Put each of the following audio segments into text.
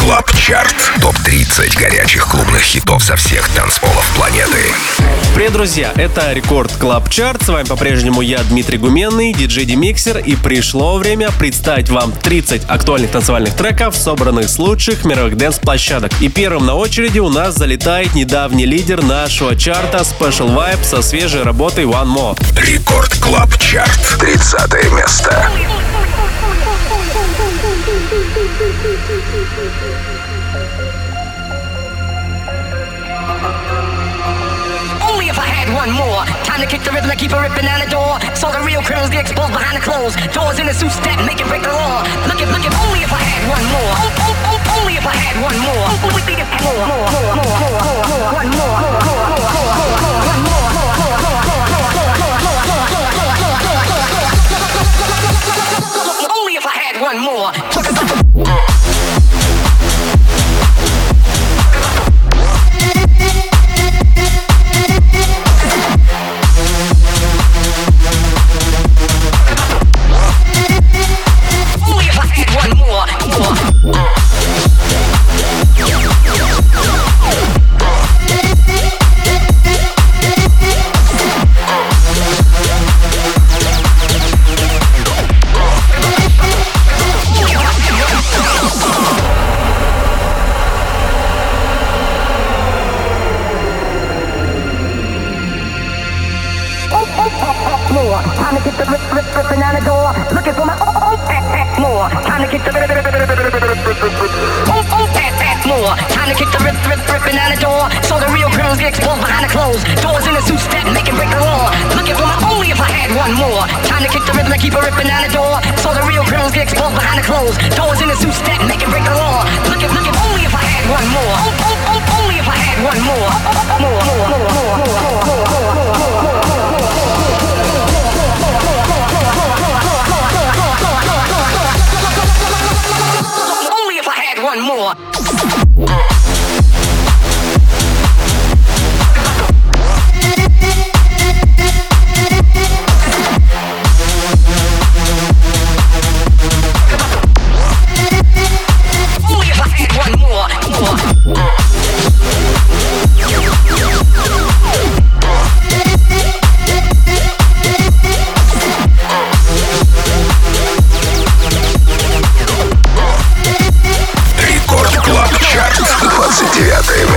Клаб Чарт. Топ-30 горячих клубных хитов со всех танцполов планеты. Привет, друзья! Это Рекорд Клаб Чарт. С вами по-прежнему я, Дмитрий Гуменный, диджей Демиксер. И пришло время представить вам 30 актуальных танцевальных треков, собранных с лучших мировых дэнс-площадок. И первым на очереди у нас залетает недавний лидер нашего чарта Special Vibe со свежей работой One More. Рекорд Клаб Чарт. 30 место. Kick the rhythm and keep it ripping down the door. Saw the real criminals get exposed behind the clothes. Doors in the suit step, make it break the law. Look at, look at, only if I had one more. Oh, oh, oh, only if I had one more. I had more, more, more, more, more, more, one more, more, more, more, more, one more. Only if I had one more. to get the rip rip ripping out the door. Looking for my own oh, oh, fat fat more. Time to get the rip rip rip rip rip rip own own fat fat more. Time to kick the rip rip ripping out the door. So the real criminals get exposed behind the clothes. Doors in the suits that make and break the law. Looking for my only if I had one more. Time to kick the rhythm and keep a ripping out the door. So the real criminals get exposed behind the clothes. Doors in the suits that make and break the law. Looking looking only if I had one more. Oh, oh, oh, only if I had one more. More more more more more more more more. more.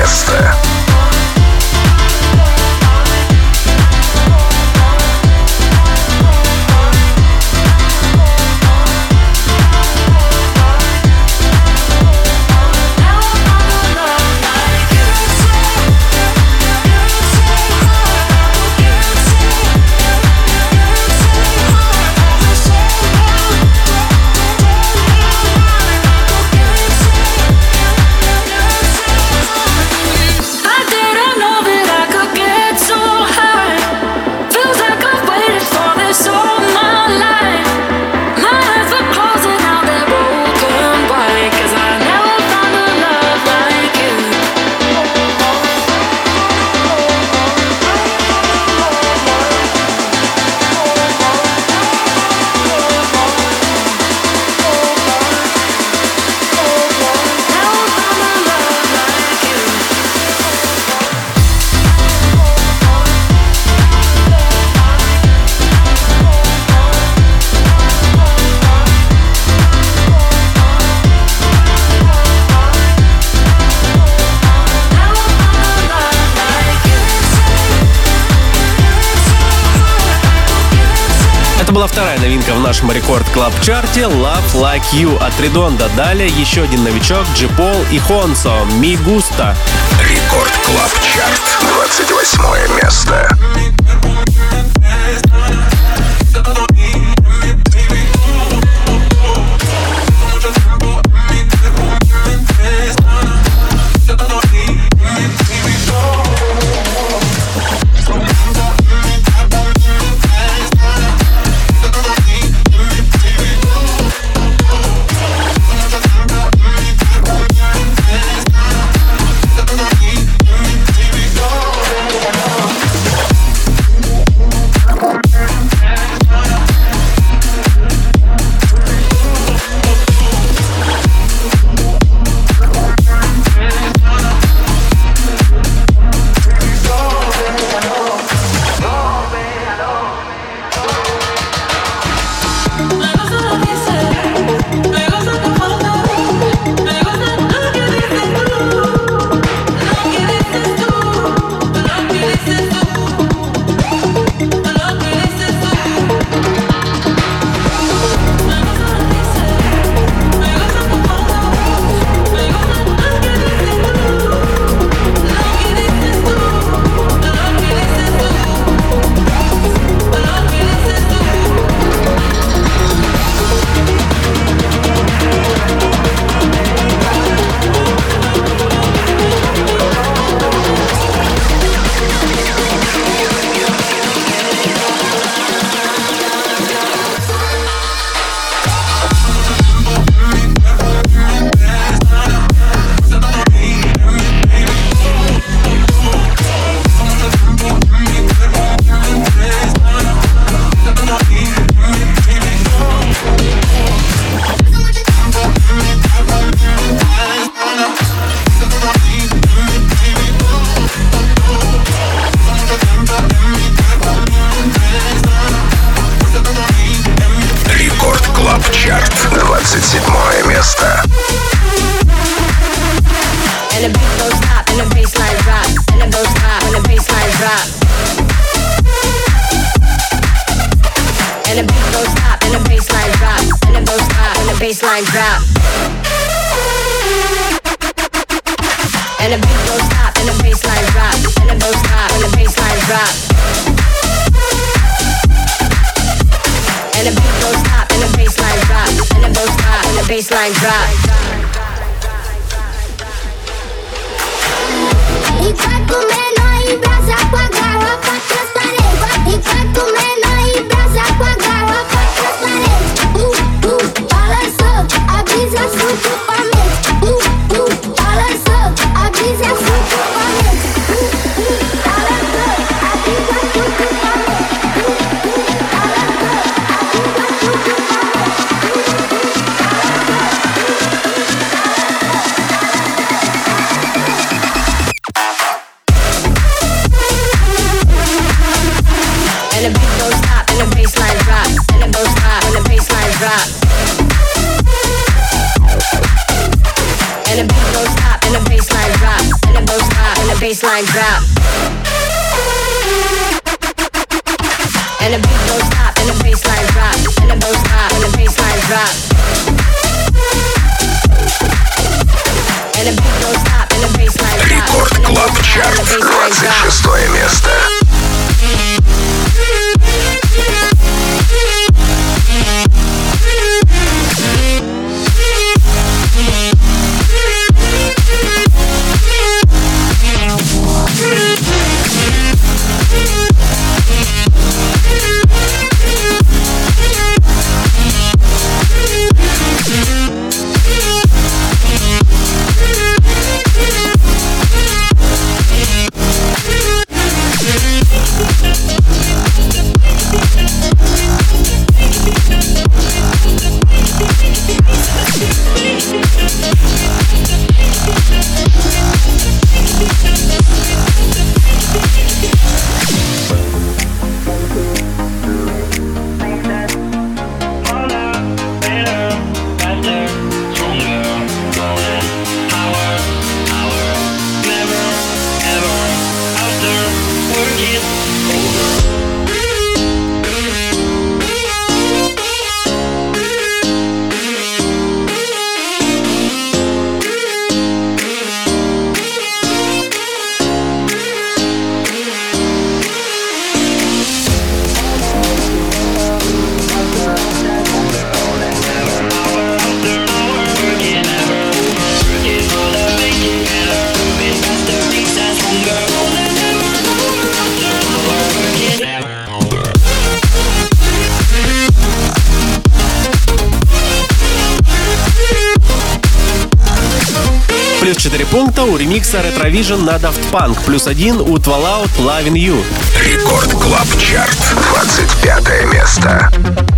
место. Нашем рекорд клаб чарте Love Like You от Редонда. Далее еще один новичок Джипол и Хонсо Ми Густа. Рекорд клаб чарт 28 место. and the beat don't stop, and the bassline drop, and it don't stop, and the bassline drop. And the beat don't stop, and the bassline drop, and it don't stop, and the bassline drop. And the beat don't stop, and the bassline drop, and it don't stop, and the bassline drop. E vai comendo aí, brasa com a garrafa Uh, uh, balançou, a brisa surpreendente Uh, uh, bassline drop. Ремикса Retrovision на Daft Punk. Плюс 1 у Twalout Loving You. Рекорд Клаб Чарт, 25 место.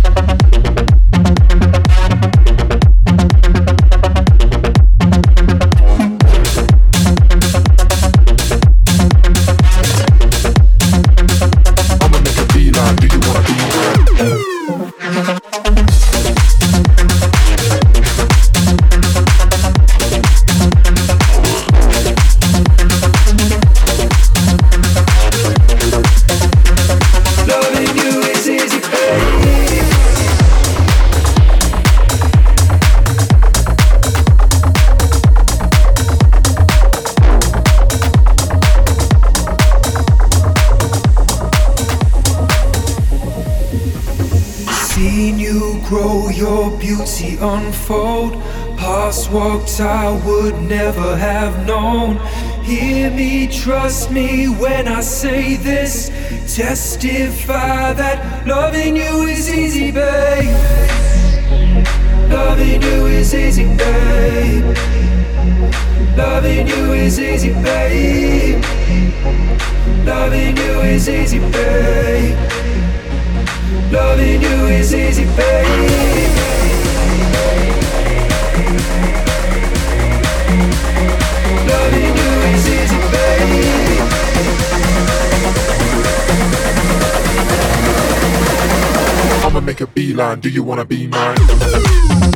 I would never have known. Hear me, trust me when I say this. Testify that loving you is easy, babe. Loving you is easy, babe. Loving you is easy, babe. Loving you is easy, babe. Loving you is easy, babe. I'ma make a beeline. Do you wanna be mine?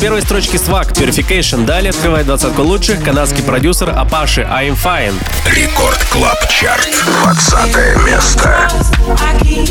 Первой строчки Swag Purification. Далее открывает двадцатку лучших канадский продюсер Апаши I'm Fine. Рекорд Клаб Чарт. Двадцатое место. I keep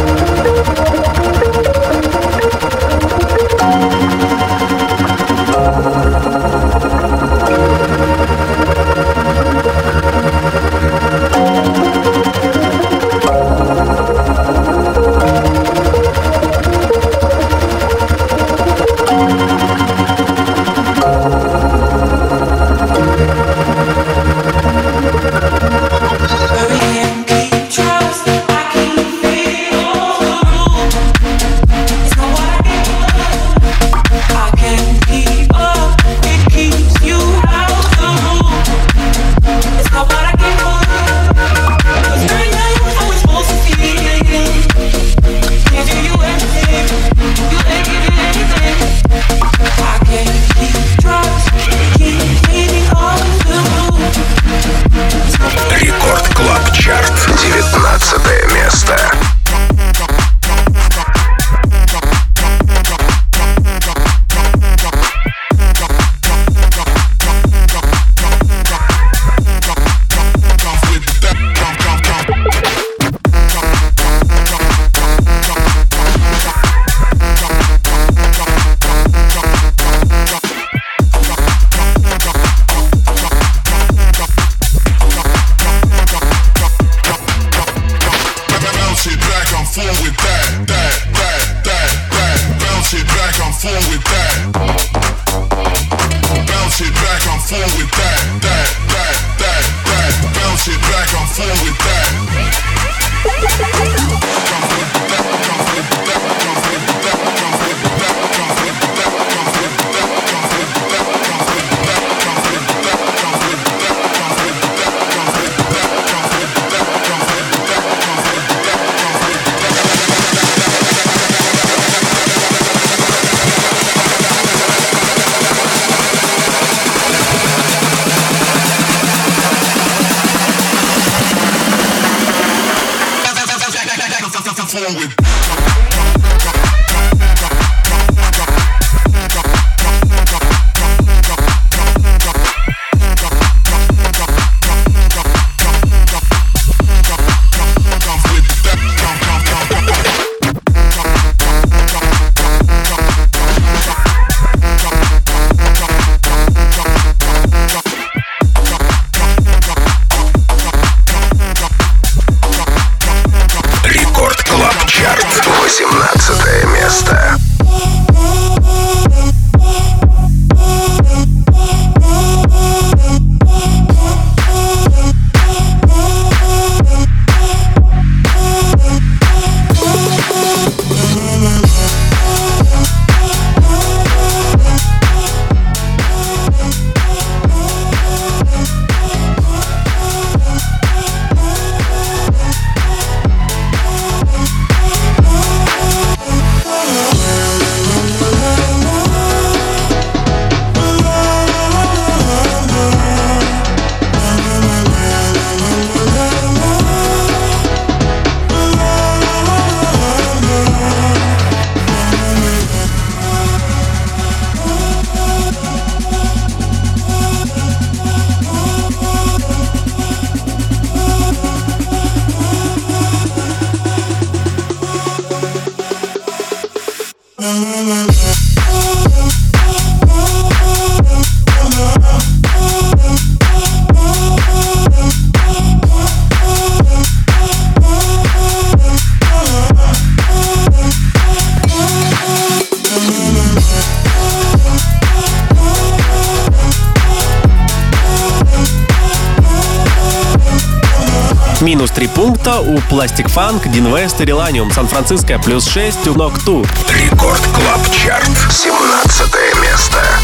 пункта у Plastic Funk, Dinvest и Relanium. Сан-Франциско плюс 6 у Нокту. Рекорд Клаб Чарт. 17 место.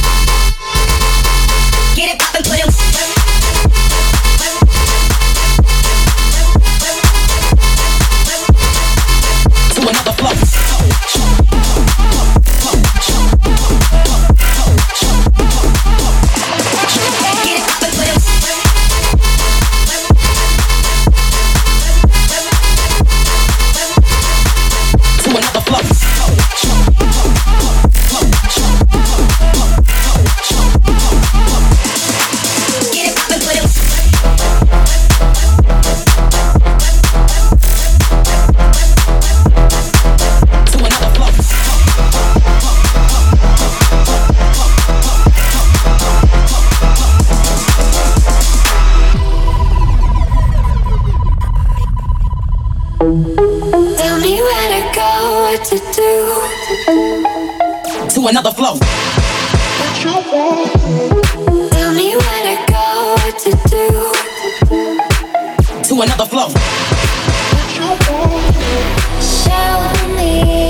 Another flow. Tell me where to go, what to do. To another flow. Show me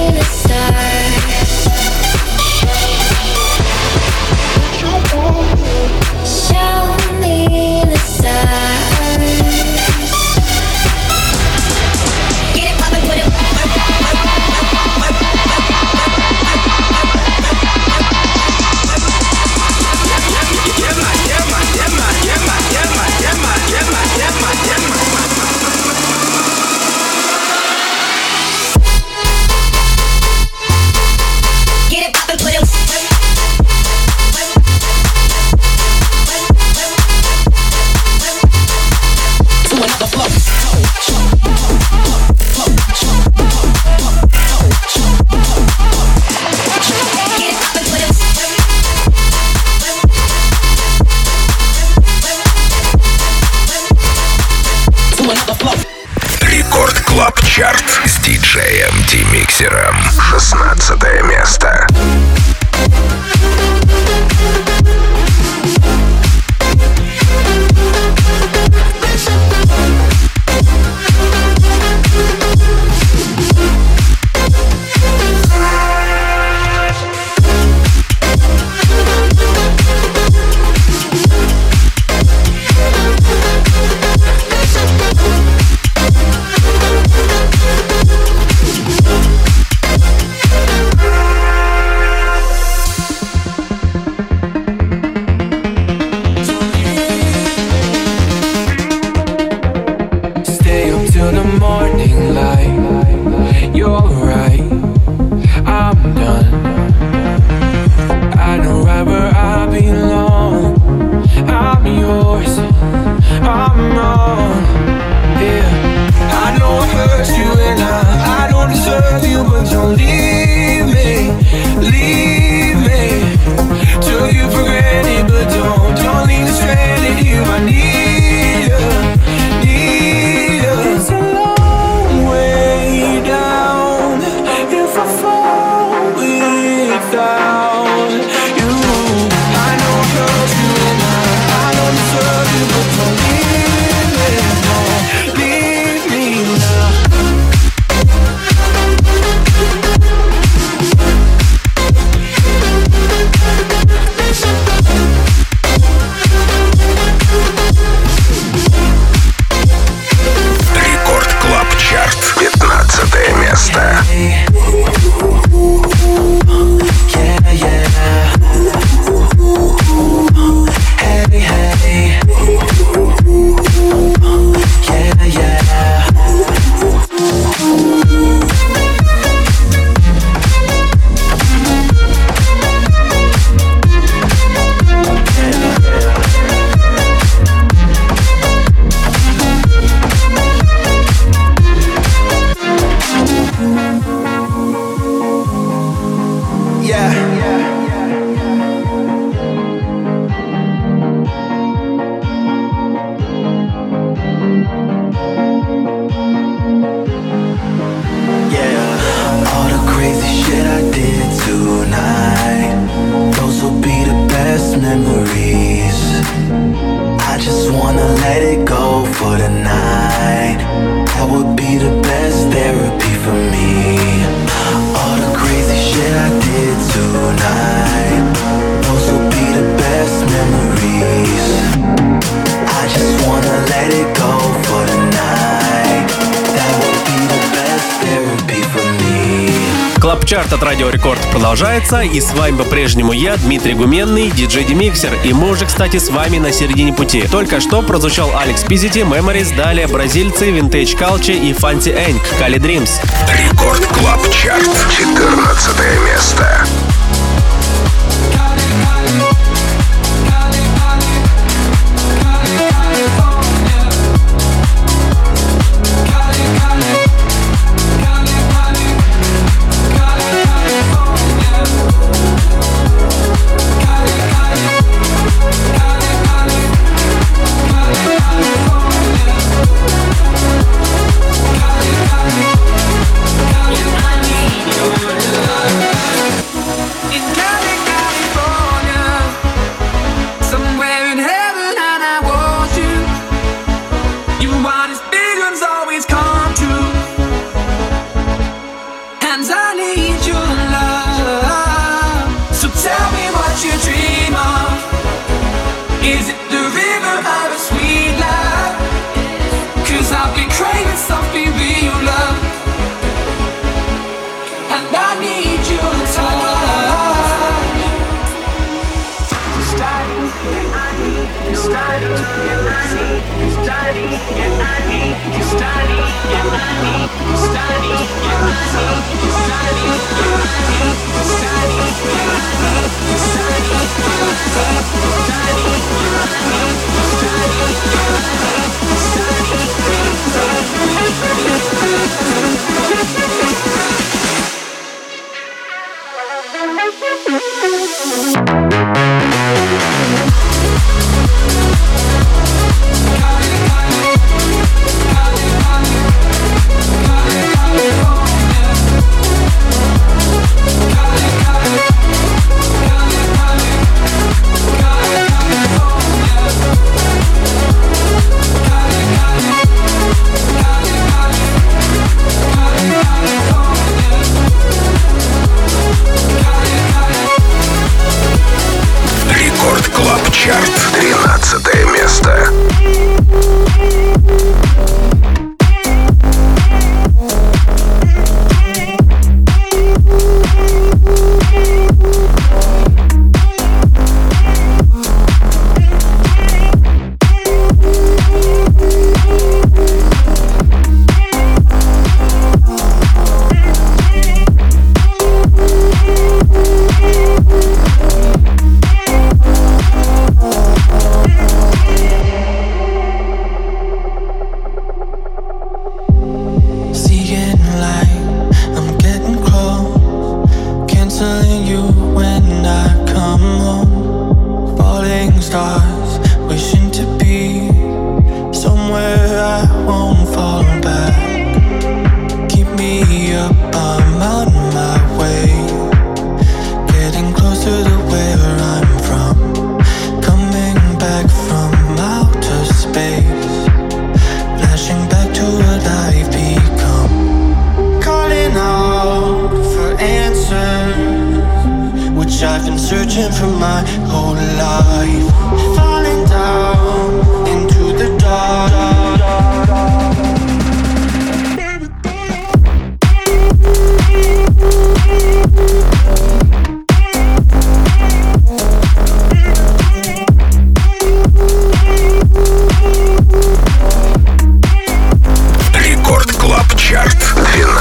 продолжается, и с вами по-прежнему я, Дмитрий Гуменный, диджей Демиксер, и мы уже, кстати, с вами на середине пути. Только что прозвучал Алекс Пизити, Memories, далее бразильцы, Vintage Culture и Fancy Энк, Кали Dreams. Рекорд Клаб Чарт, 14 место.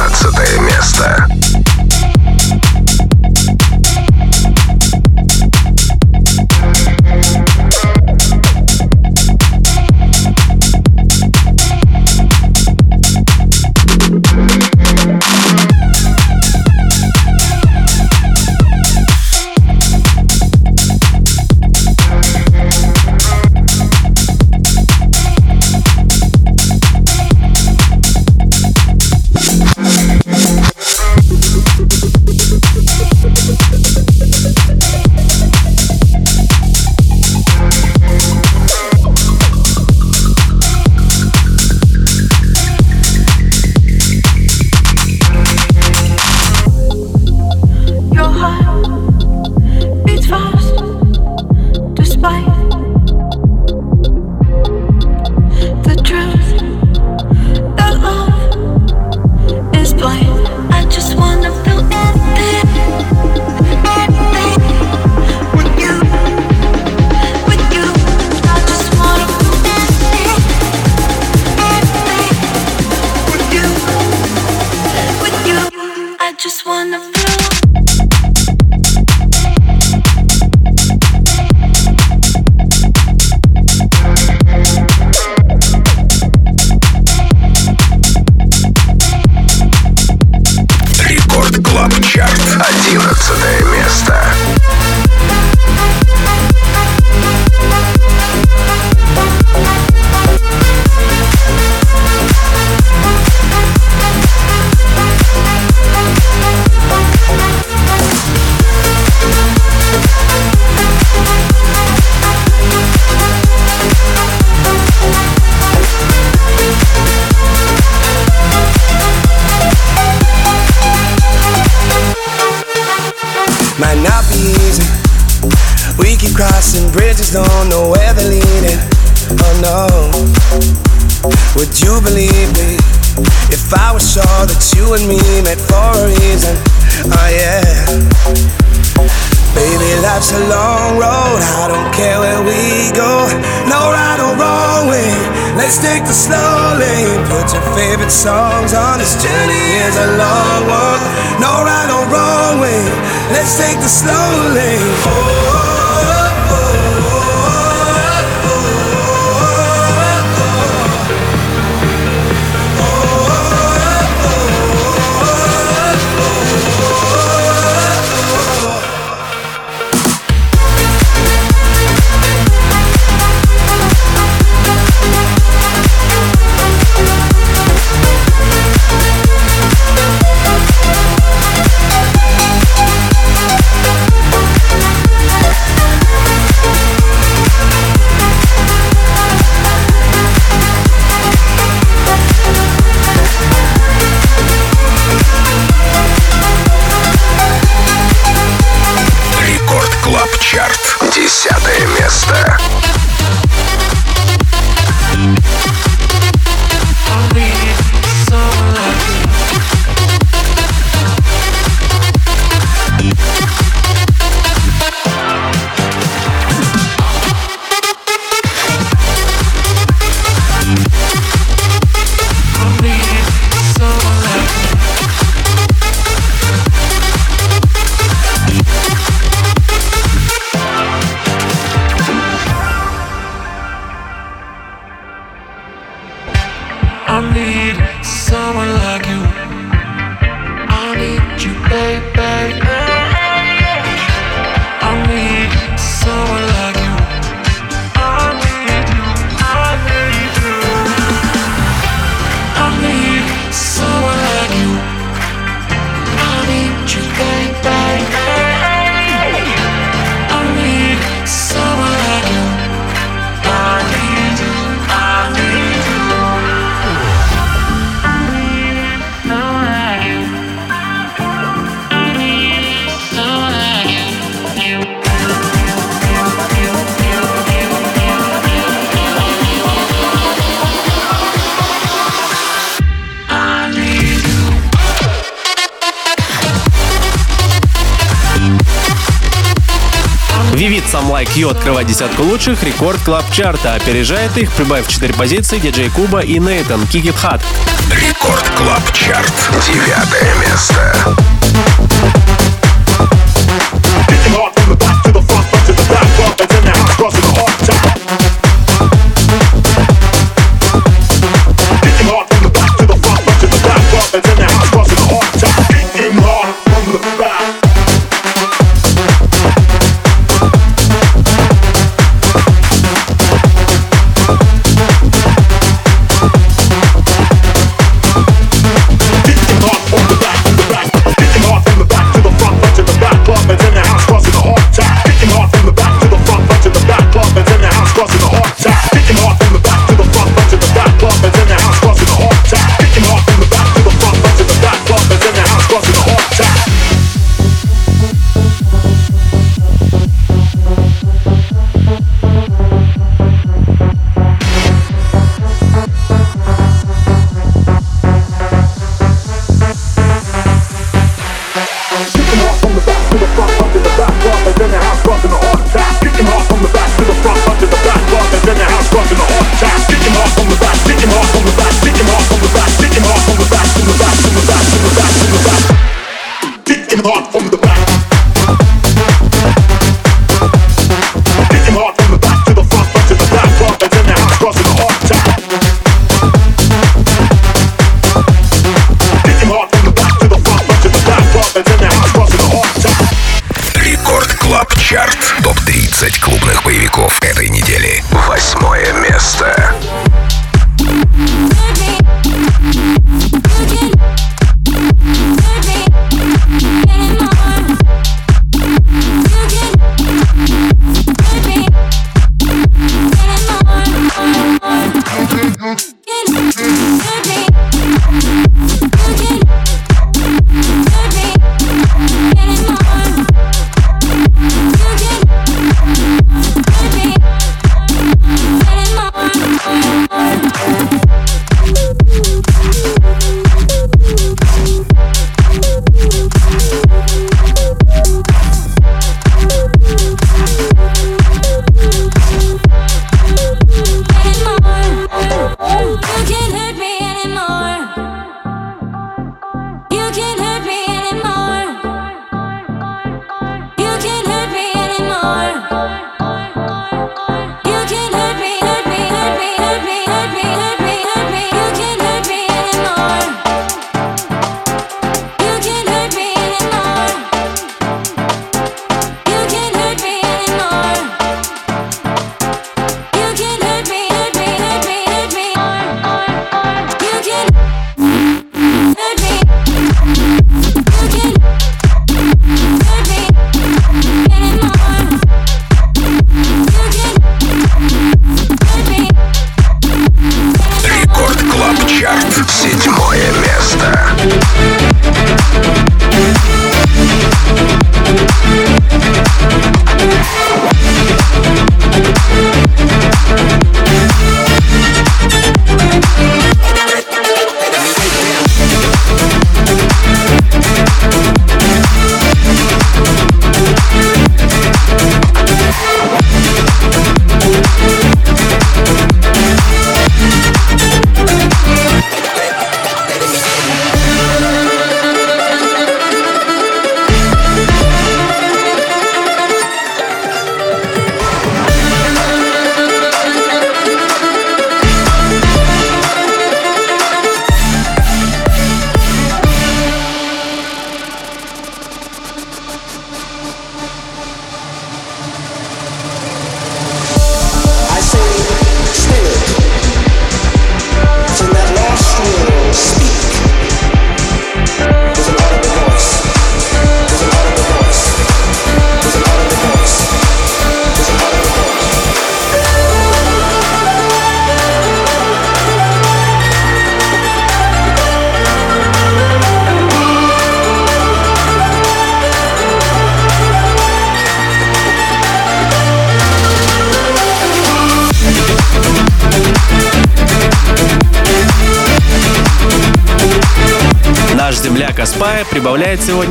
15 место. on. This journey is a long one. No right or wrong way. Let's take the slow Открывает десятку лучших рекорд клаб чарта. Опережает их, прибавив 4 позиции, диджей Куба и Нейтан It Hot. Рекорд Клаб Чарт. Девятое место. Master.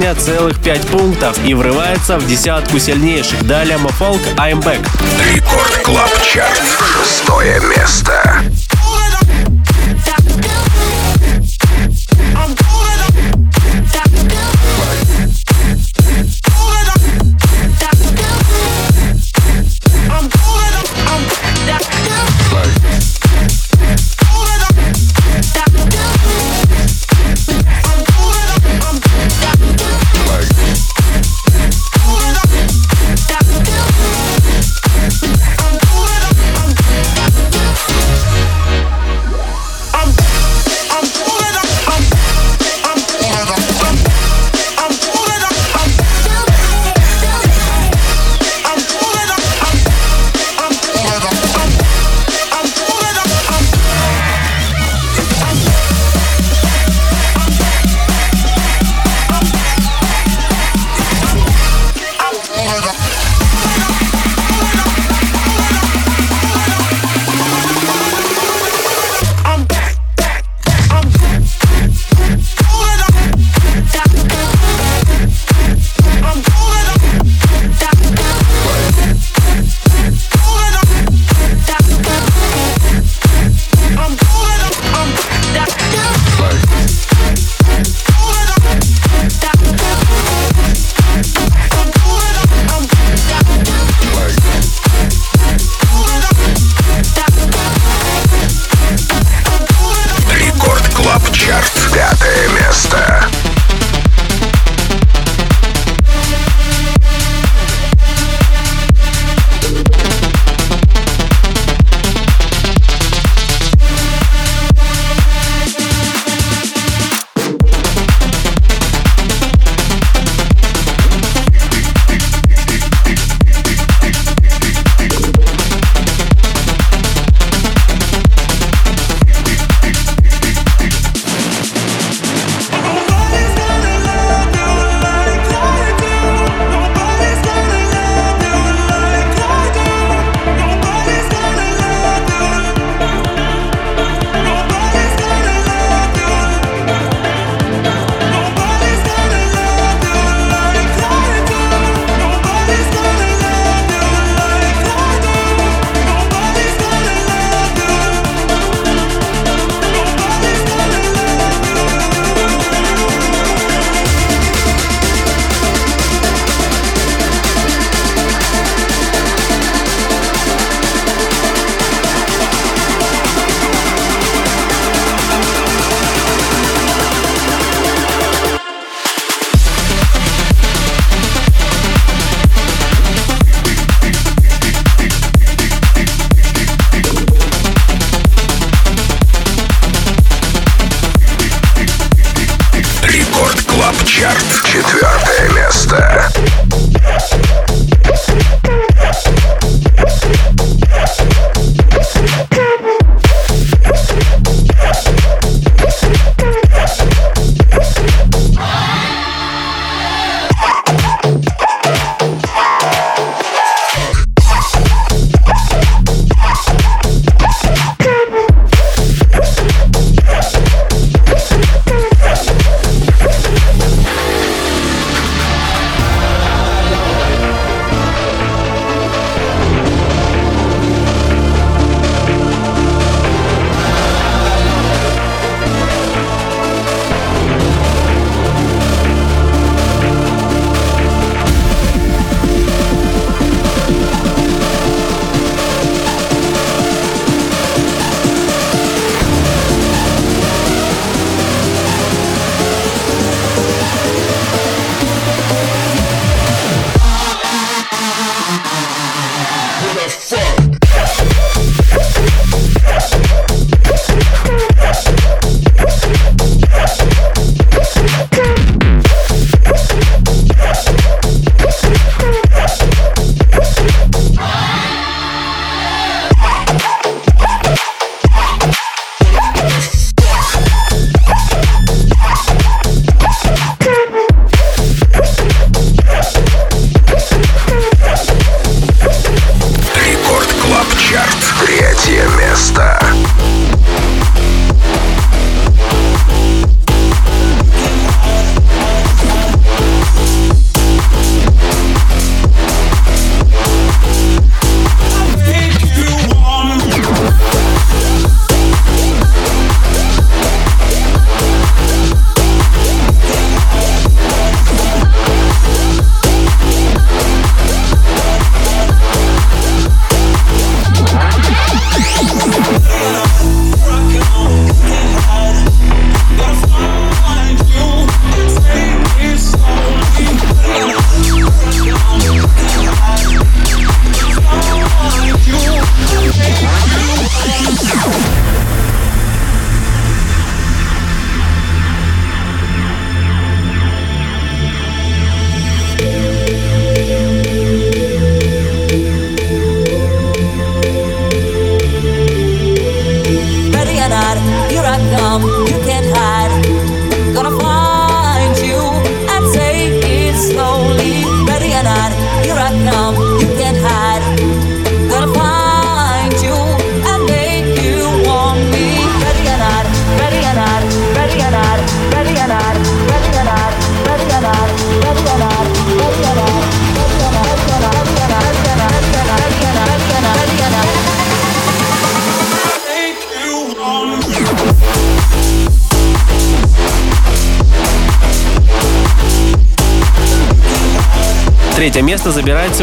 Сегодня целых 5 пунктов и врывается в десятку сильнейших. Далее Мофолк I'm Back. Рекорд Клаб Чарт. Шестое место.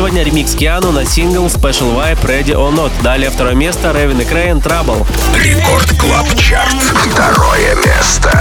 Сегодня ремикс Киану на сингл Special Vibe Ready or Not. Далее второе место Ревин и Крейн Trouble. Рекорд Клаб Чарт. Второе место.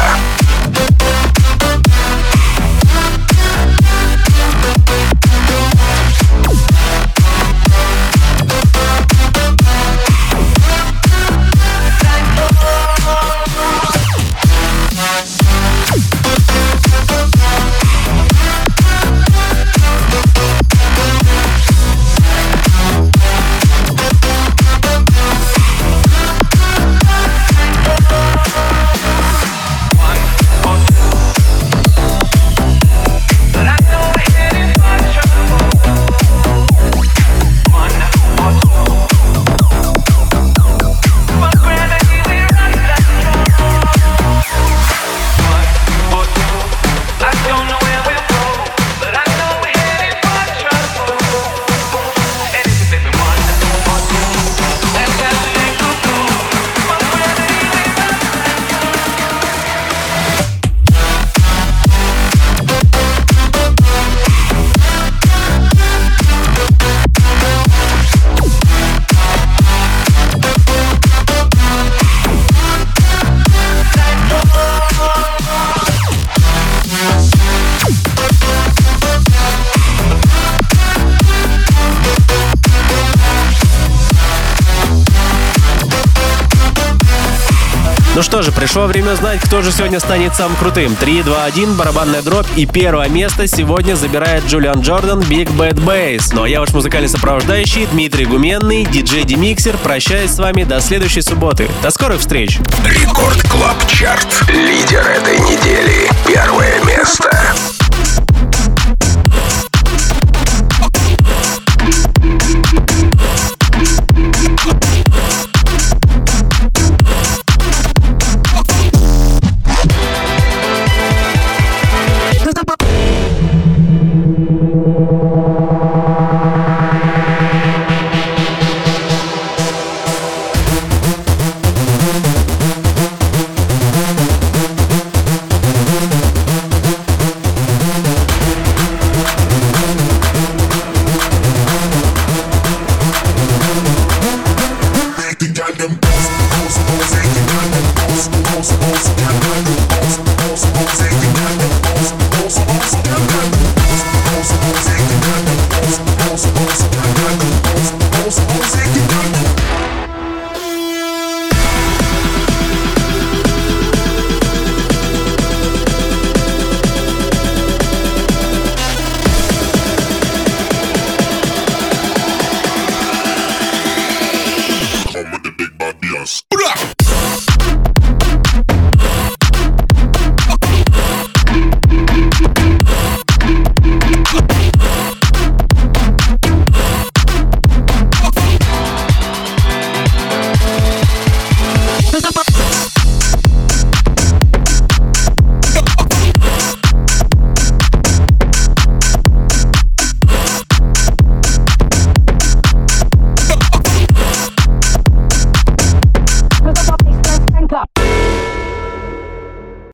Пришло время знать, кто же сегодня станет самым крутым. 3, 2, 1, барабанная дробь и первое место сегодня забирает Джулиан Джордан Big Bad Bass. Ну а я ваш музыкальный сопровождающий Дмитрий Гуменный, диджей Демиксер, прощаюсь с вами до следующей субботы. До скорых встреч! Рекорд Клаб Чарт. Лидер этой недели. Первое место.